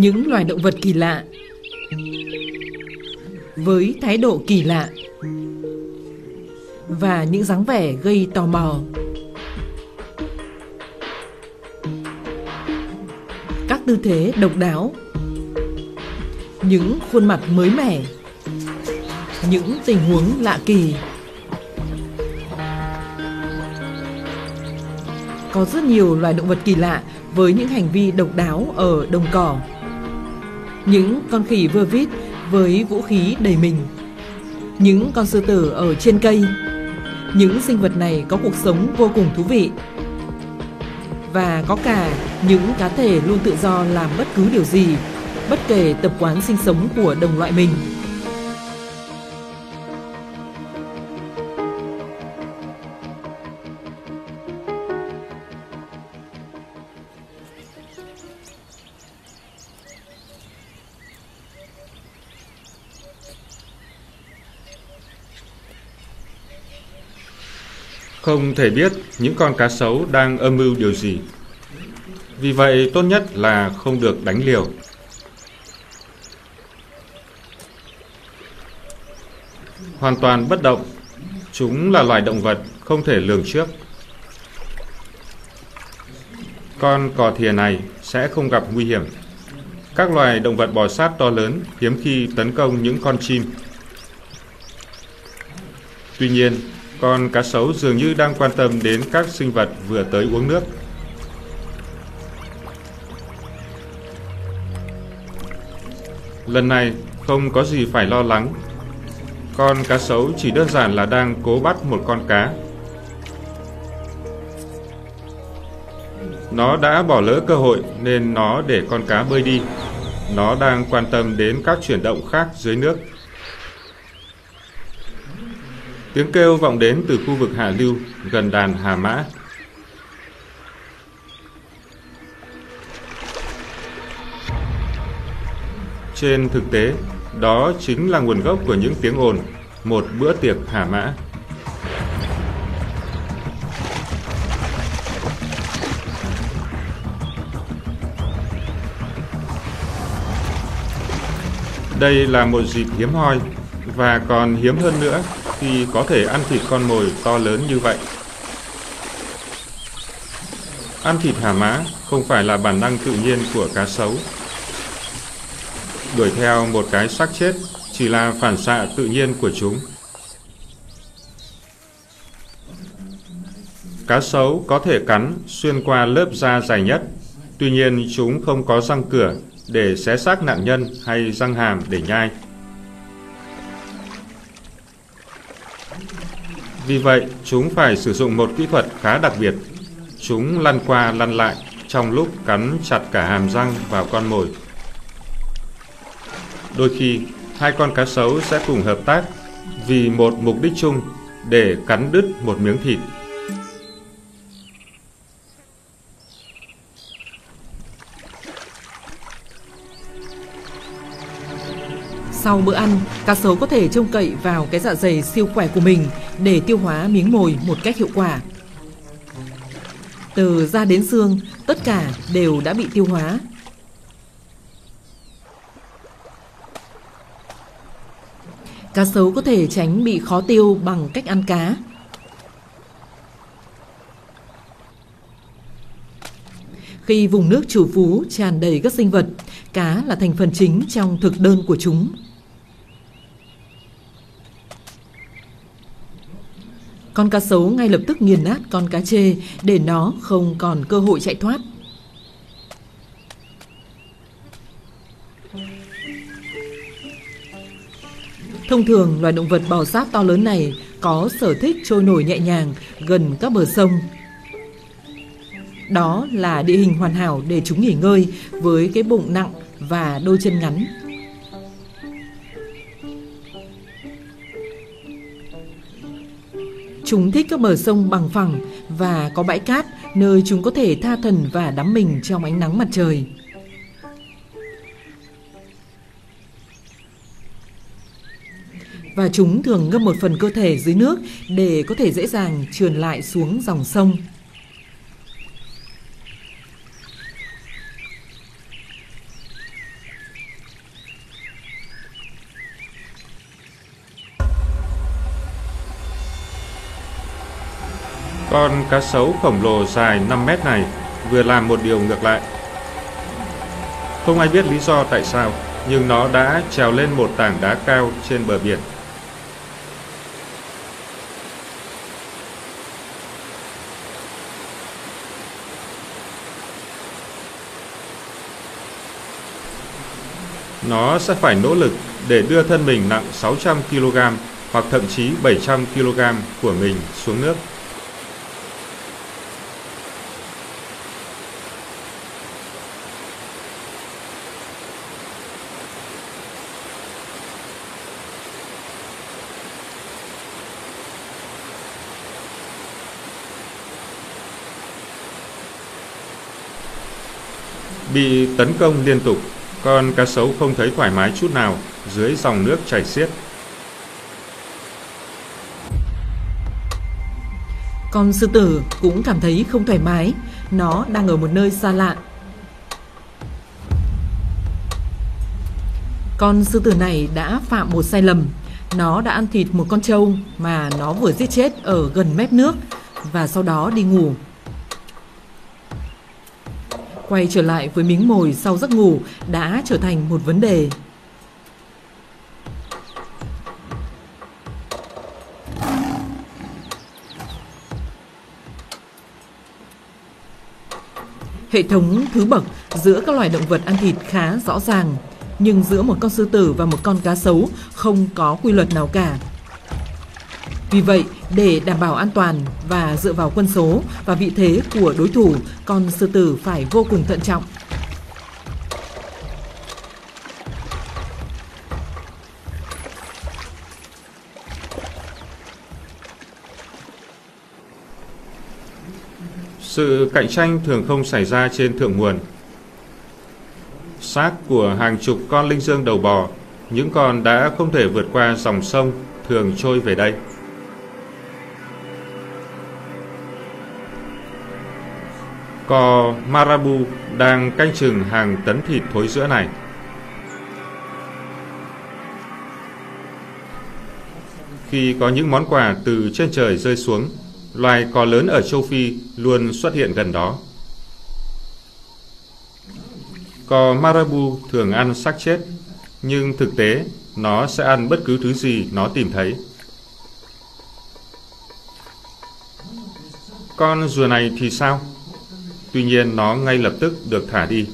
những loài động vật kỳ lạ. Với thái độ kỳ lạ và những dáng vẻ gây tò mò. Các tư thế độc đáo. Những khuôn mặt mới mẻ. Những tình huống lạ kỳ. Có rất nhiều loài động vật kỳ lạ với những hành vi độc đáo ở đồng cỏ những con khỉ vơ vít với vũ khí đầy mình, những con sư tử ở trên cây, những sinh vật này có cuộc sống vô cùng thú vị và có cả những cá thể luôn tự do làm bất cứ điều gì, bất kể tập quán sinh sống của đồng loại mình. Không thể biết những con cá sấu đang âm mưu điều gì. Vì vậy tốt nhất là không được đánh liều. Hoàn toàn bất động, chúng là loài động vật không thể lường trước. Con cò thìa này sẽ không gặp nguy hiểm. Các loài động vật bò sát to lớn hiếm khi tấn công những con chim. Tuy nhiên, con cá sấu dường như đang quan tâm đến các sinh vật vừa tới uống nước. Lần này, không có gì phải lo lắng. Con cá sấu chỉ đơn giản là đang cố bắt một con cá. Nó đã bỏ lỡ cơ hội nên nó để con cá bơi đi. Nó đang quan tâm đến các chuyển động khác dưới nước. Tiếng kêu vọng đến từ khu vực hạ lưu, gần đàn Hà Mã. Trên thực tế, đó chính là nguồn gốc của những tiếng ồn, một bữa tiệc Hà Mã. Đây là một dịp hiếm hoi và còn hiếm hơn nữa khi có thể ăn thịt con mồi to lớn như vậy. Ăn thịt hà mã không phải là bản năng tự nhiên của cá sấu. Đuổi theo một cái xác chết chỉ là phản xạ tự nhiên của chúng. Cá sấu có thể cắn xuyên qua lớp da dày nhất, tuy nhiên chúng không có răng cửa để xé xác nạn nhân hay răng hàm để nhai. Vì vậy, chúng phải sử dụng một kỹ thuật khá đặc biệt. Chúng lăn qua lăn lại trong lúc cắn chặt cả hàm răng vào con mồi. Đôi khi, hai con cá sấu sẽ cùng hợp tác vì một mục đích chung để cắn đứt một miếng thịt. Sau bữa ăn, cá sấu có thể trông cậy vào cái dạ dày siêu khỏe của mình để tiêu hóa miếng mồi một cách hiệu quả. Từ da đến xương, tất cả đều đã bị tiêu hóa. Cá sấu có thể tránh bị khó tiêu bằng cách ăn cá. Khi vùng nước chủ phú tràn đầy các sinh vật, cá là thành phần chính trong thực đơn của chúng. Con cá sấu ngay lập tức nghiền nát con cá chê để nó không còn cơ hội chạy thoát. Thông thường, loài động vật bò sát to lớn này có sở thích trôi nổi nhẹ nhàng gần các bờ sông. Đó là địa hình hoàn hảo để chúng nghỉ ngơi với cái bụng nặng và đôi chân ngắn. Chúng thích các bờ sông bằng phẳng và có bãi cát nơi chúng có thể tha thần và đắm mình trong ánh nắng mặt trời. Và chúng thường ngâm một phần cơ thể dưới nước để có thể dễ dàng trườn lại xuống dòng sông. Con cá sấu khổng lồ dài 5 mét này vừa làm một điều ngược lại. Không ai biết lý do tại sao, nhưng nó đã trèo lên một tảng đá cao trên bờ biển. Nó sẽ phải nỗ lực để đưa thân mình nặng 600 kg hoặc thậm chí 700 kg của mình xuống nước. Bị tấn công liên tục, con cá sấu không thấy thoải mái chút nào dưới dòng nước chảy xiết. Con sư tử cũng cảm thấy không thoải mái, nó đang ở một nơi xa lạ. Con sư tử này đã phạm một sai lầm. Nó đã ăn thịt một con trâu mà nó vừa giết chết ở gần mép nước và sau đó đi ngủ. Quay trở lại với miếng mồi sau giấc ngủ đã trở thành một vấn đề. Hệ thống thứ bậc giữa các loài động vật ăn thịt khá rõ ràng, nhưng giữa một con sư tử và một con cá sấu không có quy luật nào cả. Vì vậy, để đảm bảo an toàn và dựa vào quân số và vị thế của đối thủ, con sư tử phải vô cùng thận trọng. Sự cạnh tranh thường không xảy ra trên thượng nguồn. Xác của hàng chục con linh dương đầu bò, những con đã không thể vượt qua dòng sông thường trôi về đây. Cò Marabu đang canh chừng hàng tấn thịt thối giữa này. Khi có những món quà từ trên trời rơi xuống, loài cò lớn ở châu Phi luôn xuất hiện gần đó. Cò Marabu thường ăn xác chết, nhưng thực tế nó sẽ ăn bất cứ thứ gì nó tìm thấy. Con rùa này thì sao? Tuy nhiên nó ngay lập tức được thả đi.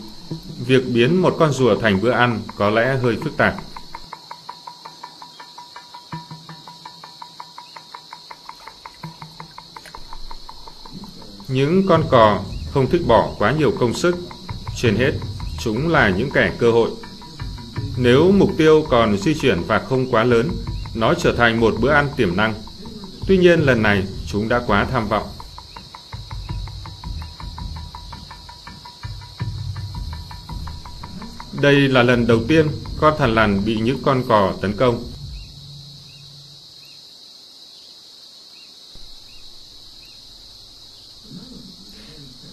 Việc biến một con rùa thành bữa ăn có lẽ hơi phức tạp. Những con cò không thích bỏ quá nhiều công sức. Trên hết, chúng là những kẻ cơ hội. Nếu mục tiêu còn di chuyển và không quá lớn, nó trở thành một bữa ăn tiềm năng. Tuy nhiên lần này chúng đã quá tham vọng. Đây là lần đầu tiên con thằn lằn bị những con cò tấn công.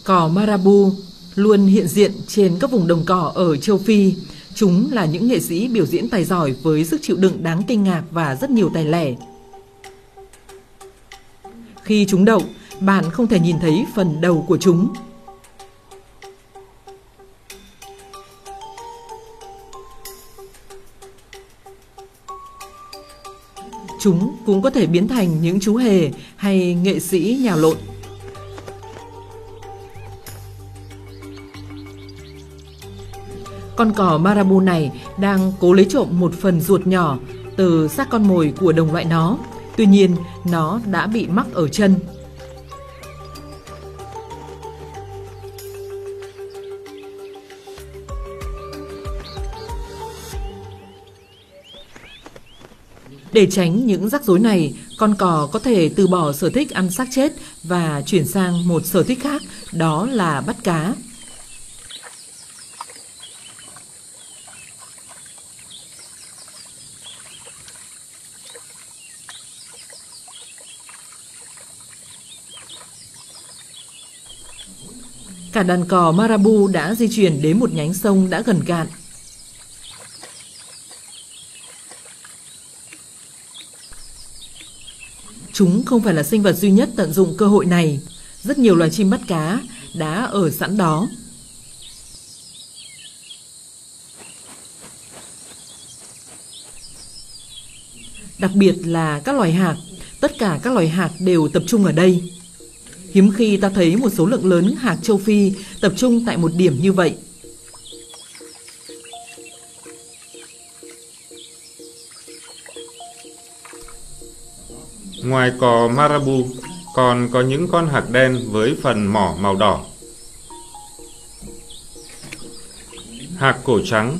Cò Marabu luôn hiện diện trên các vùng đồng cỏ ở châu Phi. Chúng là những nghệ sĩ biểu diễn tài giỏi với sức chịu đựng đáng kinh ngạc và rất nhiều tài lẻ. Khi chúng đậu, bạn không thể nhìn thấy phần đầu của chúng. Chúng cũng có thể biến thành những chú hề hay nghệ sĩ nhào lộn. Con cò Marabu này đang cố lấy trộm một phần ruột nhỏ từ xác con mồi của đồng loại nó. Tuy nhiên, nó đã bị mắc ở chân. Để tránh những rắc rối này, con cò có thể từ bỏ sở thích ăn xác chết và chuyển sang một sở thích khác, đó là bắt cá. Cả đàn cò Marabu đã di chuyển đến một nhánh sông đã gần cạn. Chúng không phải là sinh vật duy nhất tận dụng cơ hội này. Rất nhiều loài chim bắt cá đã ở sẵn đó. Đặc biệt là các loài hạc, tất cả các loài hạc đều tập trung ở đây. Hiếm khi ta thấy một số lượng lớn hạc châu Phi tập trung tại một điểm như vậy. Ngoài cò marabu, còn có những con hạc đen với phần mỏ màu đỏ. Hạc cổ trắng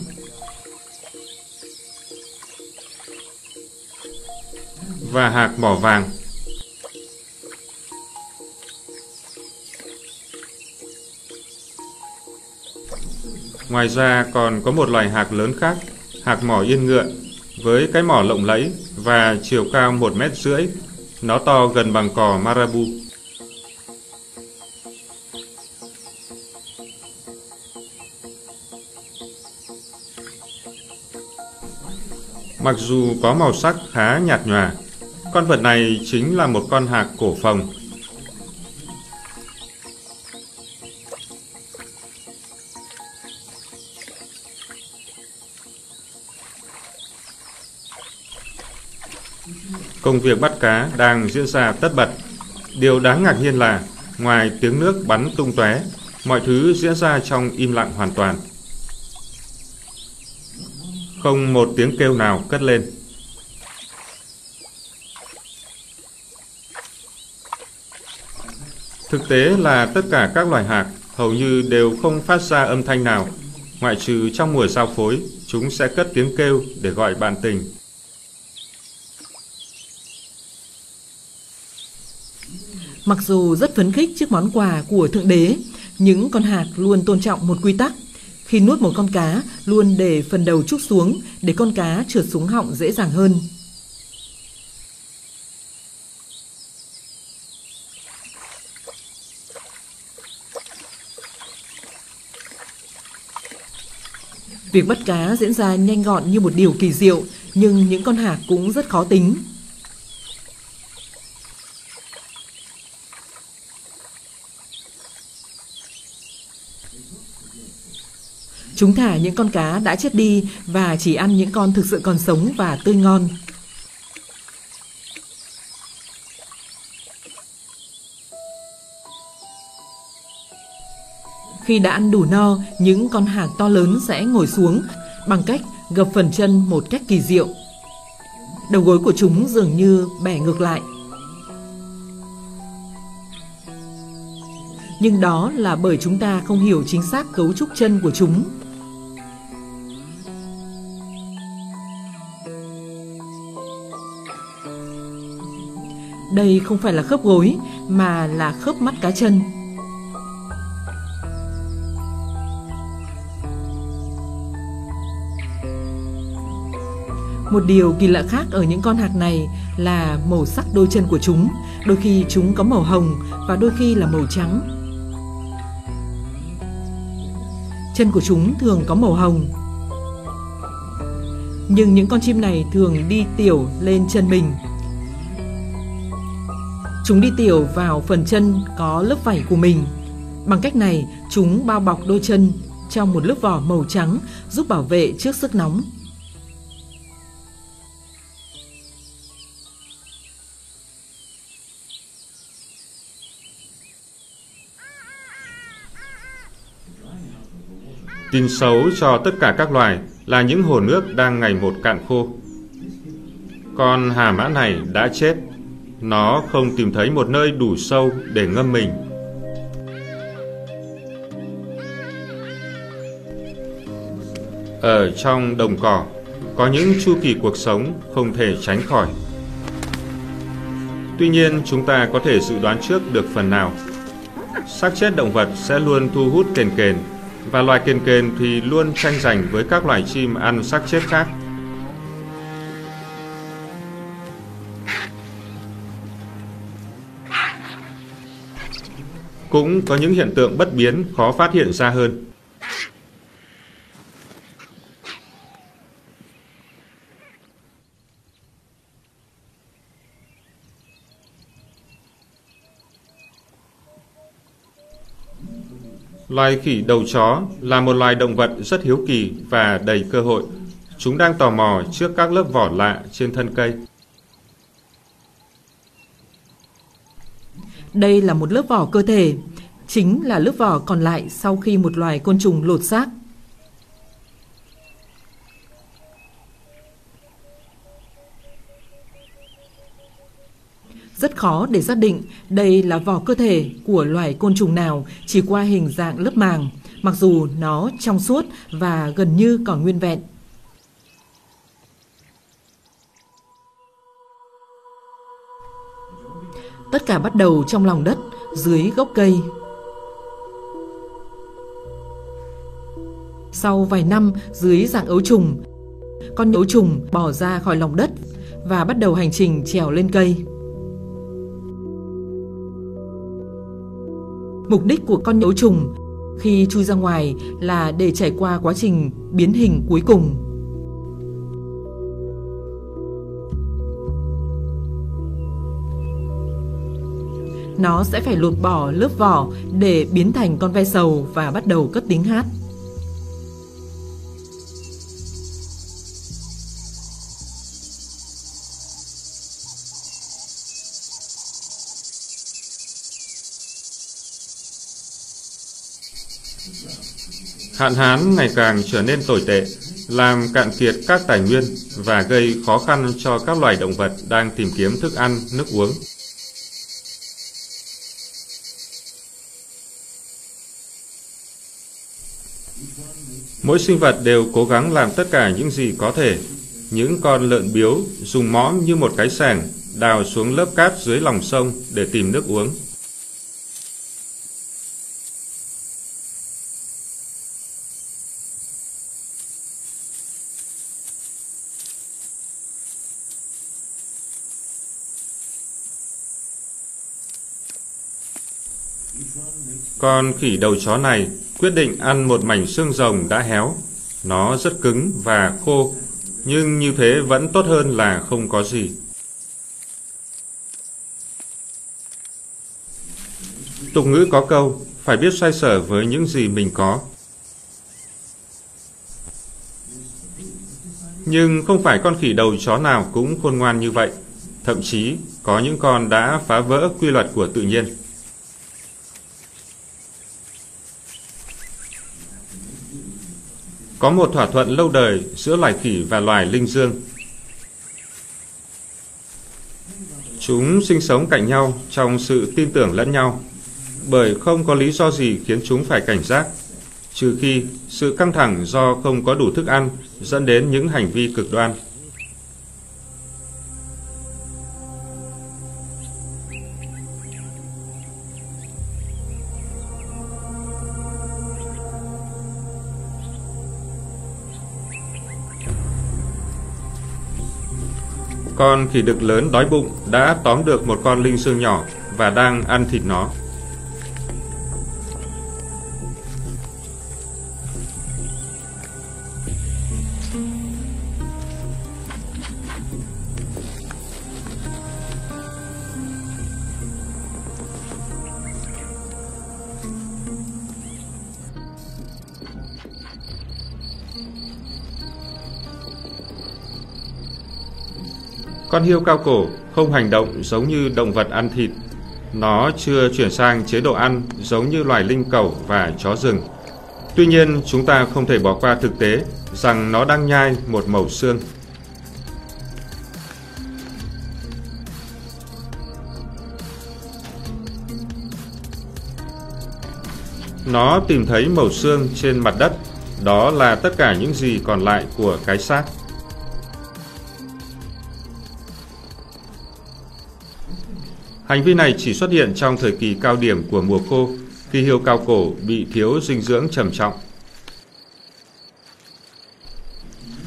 và hạc mỏ vàng. Ngoài ra còn có một loài hạc lớn khác, hạc mỏ yên ngựa, với cái mỏ lộng lẫy và chiều cao một mét rưỡi. Nó to gần bằng cò marabu. Mặc dù có màu sắc khá nhạt nhòa, con vật này chính là một con hạc cổ phồng. Công việc bắt cá đang diễn ra tất bật. Điều đáng ngạc nhiên là, ngoài tiếng nước bắn tung tóe, mọi thứ diễn ra trong im lặng hoàn toàn. Không một tiếng kêu nào cất lên. Thực tế là tất cả các loài hạc hầu như đều không phát ra âm thanh nào, ngoại trừ trong mùa giao phối, chúng sẽ cất tiếng kêu để gọi bạn tình. Mặc dù rất phấn khích trước món quà của Thượng Đế, những con hạc luôn tôn trọng một quy tắc. Khi nuốt một con cá, luôn để phần đầu trúc xuống để con cá trượt xuống họng dễ dàng hơn. Việc bắt cá diễn ra nhanh gọn như một điều kỳ diệu, nhưng những con hạc cũng rất khó tính. Chúng thả những con cá đã chết đi và chỉ ăn những con thực sự còn sống và tươi ngon. Khi đã ăn đủ no, những con hạc to lớn sẽ ngồi xuống bằng cách gập phần chân một cách kỳ diệu. Đầu gối của chúng dường như bẻ ngược lại. Nhưng đó là bởi chúng ta không hiểu chính xác cấu trúc chân của chúng. Đây không phải là khớp gối, mà là khớp mắt cá chân. Một điều kỳ lạ khác ở những con hạc này là màu sắc đôi chân của chúng. Đôi khi chúng có màu hồng và đôi khi là màu trắng. Chân của chúng thường có màu hồng. Nhưng những con chim này thường đi tiểu lên chân mình Chúng đi tiểu vào phần chân có lớp vảy của mình. Bằng cách này, chúng bao bọc đôi chân trong một lớp vỏ màu trắng giúp bảo vệ trước sức nóng. Tin xấu cho tất cả các loài là những hồ nước đang ngày một cạn khô. Con hà mã này đã chết nó không tìm thấy một nơi đủ sâu để ngâm mình. Ở trong đồng cỏ, có những chu kỳ cuộc sống không thể tránh khỏi. Tuy nhiên, chúng ta có thể dự đoán trước được phần nào. xác chết động vật sẽ luôn thu hút kền kền, và loài kền kền thì luôn tranh giành với các loài chim ăn xác chết khác. cũng có những hiện tượng bất biến, khó phát hiện ra hơn. Loài khỉ đầu chó là một loài động vật rất hiếu kỳ và đầy cơ hội. Chúng đang tò mò trước các lớp vỏ lạ trên thân cây. Đây là một lớp vỏ cơ thể, chính là lớp vỏ còn lại sau khi một loài côn trùng lột xác. Khó để xác định đây là vỏ cơ thể của loài côn trùng nào chỉ qua hình dạng lớp màng, mặc dù nó trong suốt và gần như còn nguyên vẹn. Tất cả bắt đầu trong lòng đất, dưới gốc cây. Sau vài năm dưới dạng ấu trùng, con ấu trùng bò ra khỏi lòng đất và bắt đầu hành trình trèo lên cây. Mục đích của con nhấu trùng, khi chui ra ngoài là để trải qua quá trình biến hình cuối cùng. Nó sẽ phải lột bỏ lớp vỏ để biến thành con ve sầu và bắt đầu cất tiếng hát. Hạn hán ngày càng trở nên tồi tệ, làm cạn kiệt các tài nguyên và gây khó khăn cho các loài động vật đang tìm kiếm thức ăn, nước uống. Mỗi sinh vật đều cố gắng làm tất cả những gì có thể. Những con lợn biếu dùng mõm như một cái sẻng đào xuống lớp cát dưới lòng sông để tìm nước uống. Con khỉ đầu chó này quyết định ăn một mảnh xương rồng đã héo. Nó rất cứng và khô, nhưng như thế vẫn tốt hơn là không có gì. Tục ngữ có câu, phải biết xoay sở với những gì mình có. Nhưng không phải con khỉ đầu chó nào cũng khôn ngoan như vậy. Thậm chí, có những con đã phá vỡ quy luật của tự nhiên. Có một thỏa thuận lâu đời giữa loài khỉ và loài linh dương. Chúng sinh sống cạnh nhau trong sự tin tưởng lẫn nhau, bởi không có lý do gì khiến chúng phải cảnh giác, trừ khi sự căng thẳng do không có đủ thức ăn dẫn đến những hành vi cực đoan. Con khỉ đực lớn đói bụng đã tóm được một con linh xương nhỏ và đang ăn thịt nó. Con hiêu cao cổ không hành động giống như động vật ăn thịt. Nó chưa chuyển sang chế độ ăn giống như loài linh cẩu và chó rừng. Tuy nhiên, chúng ta không thể bỏ qua thực tế rằng nó đang nhai một mẩu xương. Nó tìm thấy mẩu xương trên mặt đất, đó là tất cả những gì còn lại của cái xác. Hành vi này chỉ xuất hiện trong thời kỳ cao điểm của mùa khô, khi hiêu cao cổ bị thiếu dinh dưỡng trầm trọng.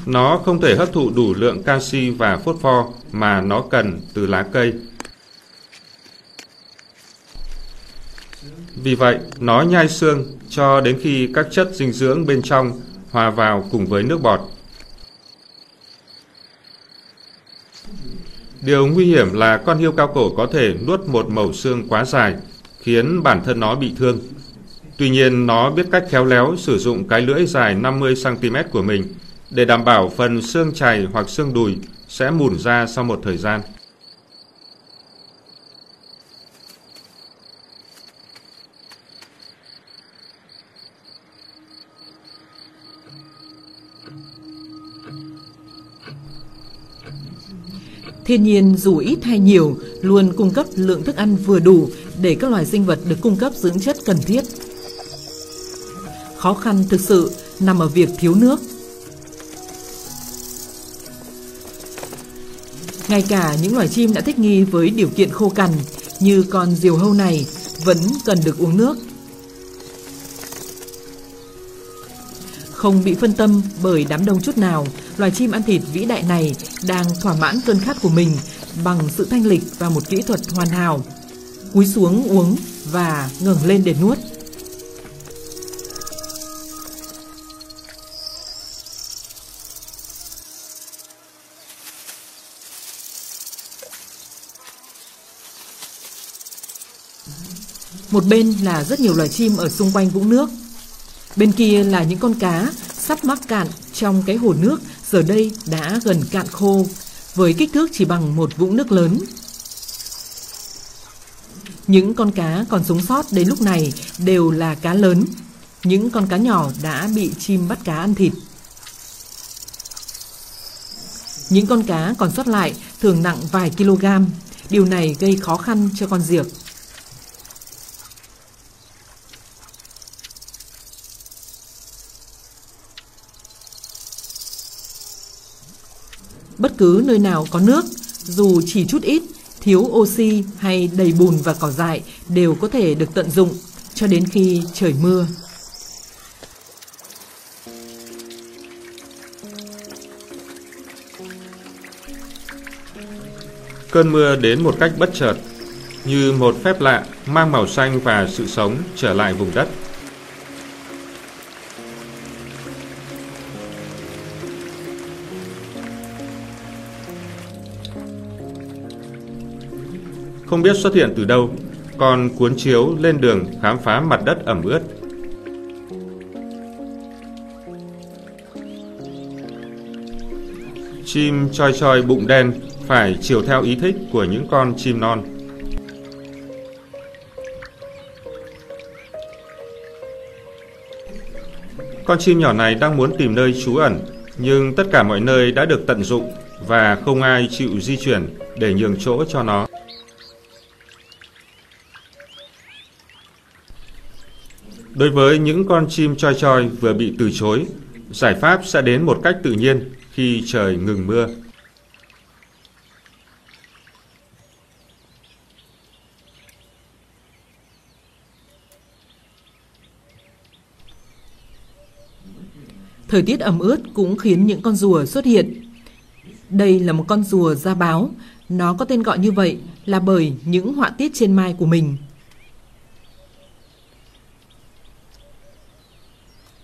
Nó không thể hấp thụ đủ lượng canxi và phốt pho mà nó cần từ lá cây. Vì vậy, nó nhai xương cho đến khi các chất dinh dưỡng bên trong hòa vào cùng với nước bọt. Điều nguy hiểm là con hiêu cao cổ có thể nuốt một mẩu xương quá dài, khiến bản thân nó bị thương. Tuy nhiên nó biết cách khéo léo sử dụng cái lưỡi dài 50cm của mình để đảm bảo phần xương chày hoặc xương đùi sẽ mùn ra sau một thời gian. Thiên nhiên dù ít hay nhiều, luôn cung cấp lượng thức ăn vừa đủ để các loài sinh vật được cung cấp dưỡng chất cần thiết. Khó khăn thực sự nằm ở việc thiếu nước. Ngay cả những loài chim đã thích nghi với điều kiện khô cằn như con diều hâu này vẫn cần được uống nước. Không bị phân tâm bởi đám đông chút nào, loài chim ăn thịt vĩ đại này đang thỏa mãn cơn khát của mình bằng sự thanh lịch và một kỹ thuật hoàn hảo. Cúi xuống uống và ngẩng lên để nuốt. Một bên là rất nhiều loài chim ở xung quanh vũng nước. Bên kia là những con cá sắp mắc cạn trong cái hồ nước, giờ đây đã gần cạn khô, với kích thước chỉ bằng một vũng nước lớn. Những con cá còn sống sót đến lúc này đều là cá lớn. Những con cá nhỏ đã bị chim bắt cá ăn thịt. Những con cá còn sót lại thường nặng vài kg. Điều này gây khó khăn cho con diệc. Bất cứ nơi nào có nước, dù chỉ chút ít, thiếu oxy hay đầy bùn và cỏ dại đều có thể được tận dụng cho đến khi trời mưa. Cơn mưa đến một cách bất chợt, như một phép lạ mang màu xanh và sự sống trở lại vùng đất. Không biết xuất hiện từ đâu, còn cuốn chiếu lên đường khám phá mặt đất ẩm ướt. Chim choi choi bụng đen phải chiều theo ý thích của những con chim non. Con chim nhỏ này đang muốn tìm nơi trú ẩn, nhưng tất cả mọi nơi đã được tận dụng và không ai chịu di chuyển để nhường chỗ cho nó. Đối với những con chim choi choi vừa bị từ chối, giải pháp sẽ đến một cách tự nhiên khi trời ngừng mưa. Thời tiết ẩm ướt cũng khiến những con rùa xuất hiện. Đây là một con rùa da báo, nó có tên gọi như vậy là bởi những họa tiết trên mai của mình.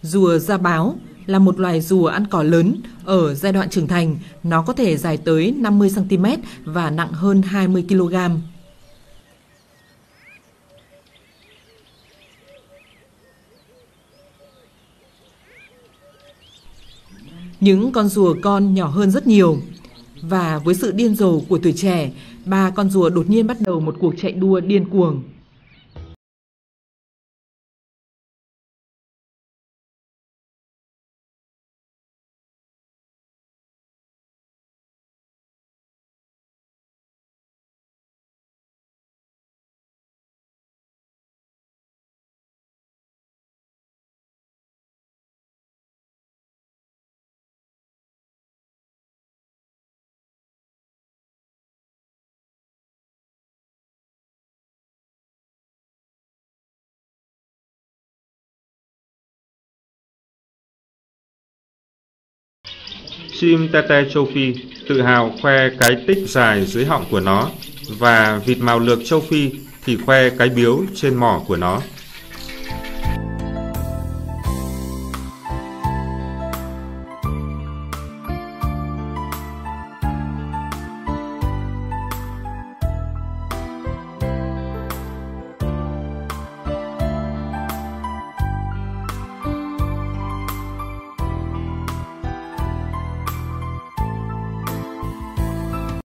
Rùa da báo là một loài rùa ăn cỏ lớn. Ở giai đoạn trưởng thành, nó có thể dài tới 50cm và nặng hơn 20kg. Những con rùa con nhỏ hơn rất nhiều. Và với sự điên rồ của tuổi trẻ, ba con rùa đột nhiên bắt đầu một cuộc chạy đua điên cuồng. Chim tete châu Phi tự hào khoe cái tích dài dưới họng của nó và vịt màu lược châu Phi thì khoe cái biếu trên mỏ của nó.